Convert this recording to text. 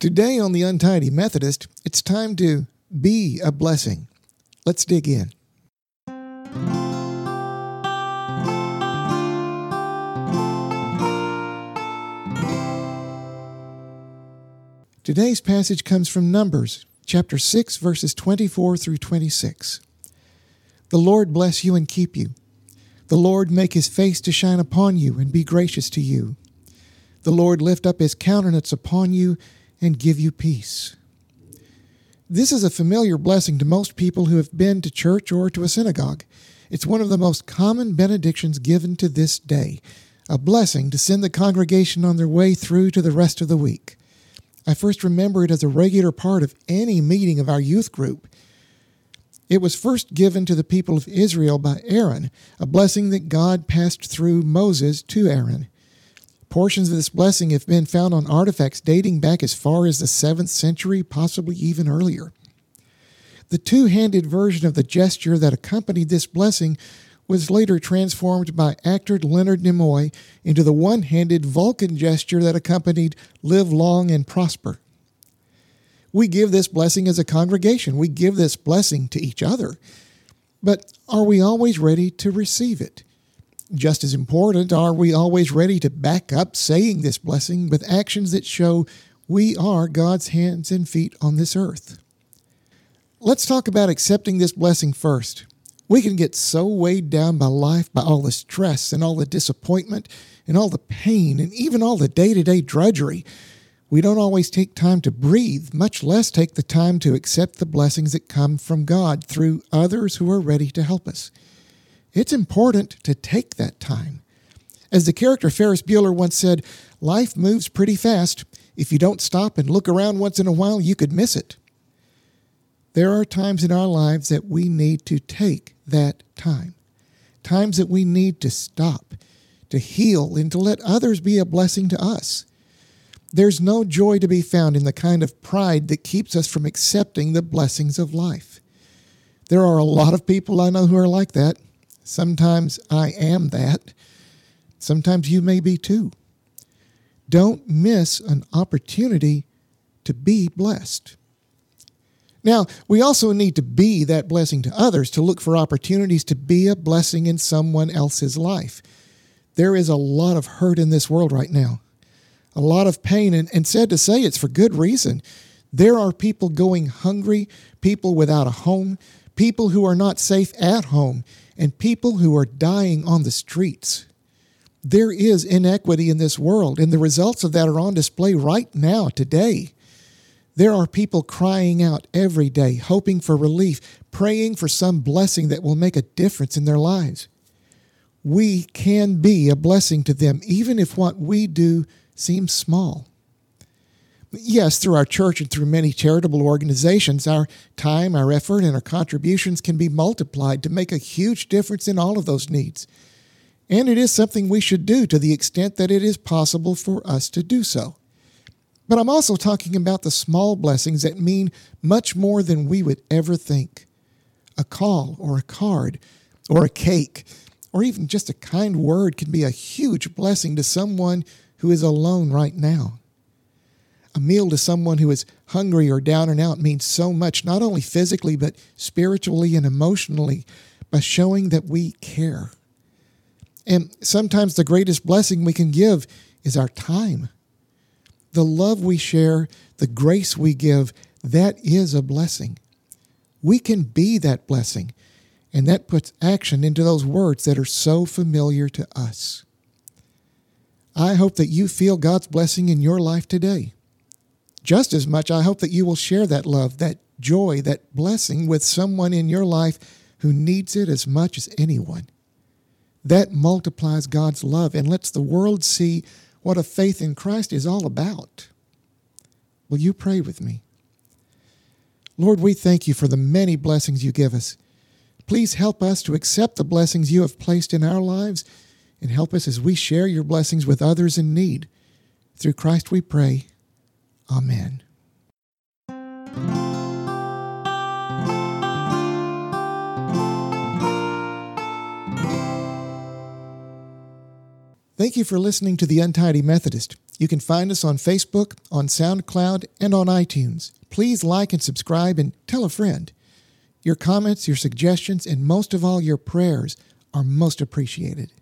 Today on the Untidy Methodist, it's time to be a blessing. Let's dig in. Today's passage comes from Numbers, chapter 6, verses 24 through 26. The Lord bless you and keep you. The Lord make his face to shine upon you and be gracious to you. The Lord lift up his countenance upon you and give you peace. This is a familiar blessing to most people who have been to church or to a synagogue. It's one of the most common benedictions given to this day, a blessing to send the congregation on their way through to the rest of the week. I first remember it as a regular part of any meeting of our youth group. It was first given to the people of Israel by Aaron, a blessing that God passed through Moses to Aaron. Portions of this blessing have been found on artifacts dating back as far as the 7th century, possibly even earlier. The two handed version of the gesture that accompanied this blessing was later transformed by actor Leonard Nimoy into the one handed Vulcan gesture that accompanied Live Long and Prosper. We give this blessing as a congregation, we give this blessing to each other. But are we always ready to receive it? Just as important, are we always ready to back up saying this blessing with actions that show we are God's hands and feet on this earth? Let's talk about accepting this blessing first. We can get so weighed down by life, by all the stress and all the disappointment and all the pain and even all the day to day drudgery. We don't always take time to breathe, much less take the time to accept the blessings that come from God through others who are ready to help us. It's important to take that time. As the character Ferris Bueller once said, life moves pretty fast. If you don't stop and look around once in a while, you could miss it. There are times in our lives that we need to take that time, times that we need to stop, to heal, and to let others be a blessing to us. There's no joy to be found in the kind of pride that keeps us from accepting the blessings of life. There are a lot of people I know who are like that. Sometimes I am that. Sometimes you may be too. Don't miss an opportunity to be blessed. Now, we also need to be that blessing to others, to look for opportunities to be a blessing in someone else's life. There is a lot of hurt in this world right now, a lot of pain, and, and sad to say, it's for good reason. There are people going hungry, people without a home, people who are not safe at home, and people who are dying on the streets. There is inequity in this world, and the results of that are on display right now, today. There are people crying out every day, hoping for relief, praying for some blessing that will make a difference in their lives. We can be a blessing to them, even if what we do seems small. Yes, through our church and through many charitable organizations, our time, our effort, and our contributions can be multiplied to make a huge difference in all of those needs. And it is something we should do to the extent that it is possible for us to do so. But I'm also talking about the small blessings that mean much more than we would ever think. A call or a card or a cake or even just a kind word can be a huge blessing to someone who is alone right now. A meal to someone who is hungry or down and out means so much, not only physically, but spiritually and emotionally, by showing that we care. And sometimes the greatest blessing we can give is our time the love we share, the grace we give, that is a blessing. We can be that blessing, and that puts action into those words that are so familiar to us. I hope that you feel God's blessing in your life today. Just as much, I hope that you will share that love, that joy, that blessing with someone in your life who needs it as much as anyone. That multiplies God's love and lets the world see what a faith in Christ is all about. Will you pray with me? Lord, we thank you for the many blessings you give us. Please help us to accept the blessings you have placed in our lives and help us as we share your blessings with others in need. Through Christ we pray. Amen. Thank you for listening to The Untidy Methodist. You can find us on Facebook, on SoundCloud, and on iTunes. Please like and subscribe and tell a friend. Your comments, your suggestions, and most of all, your prayers are most appreciated.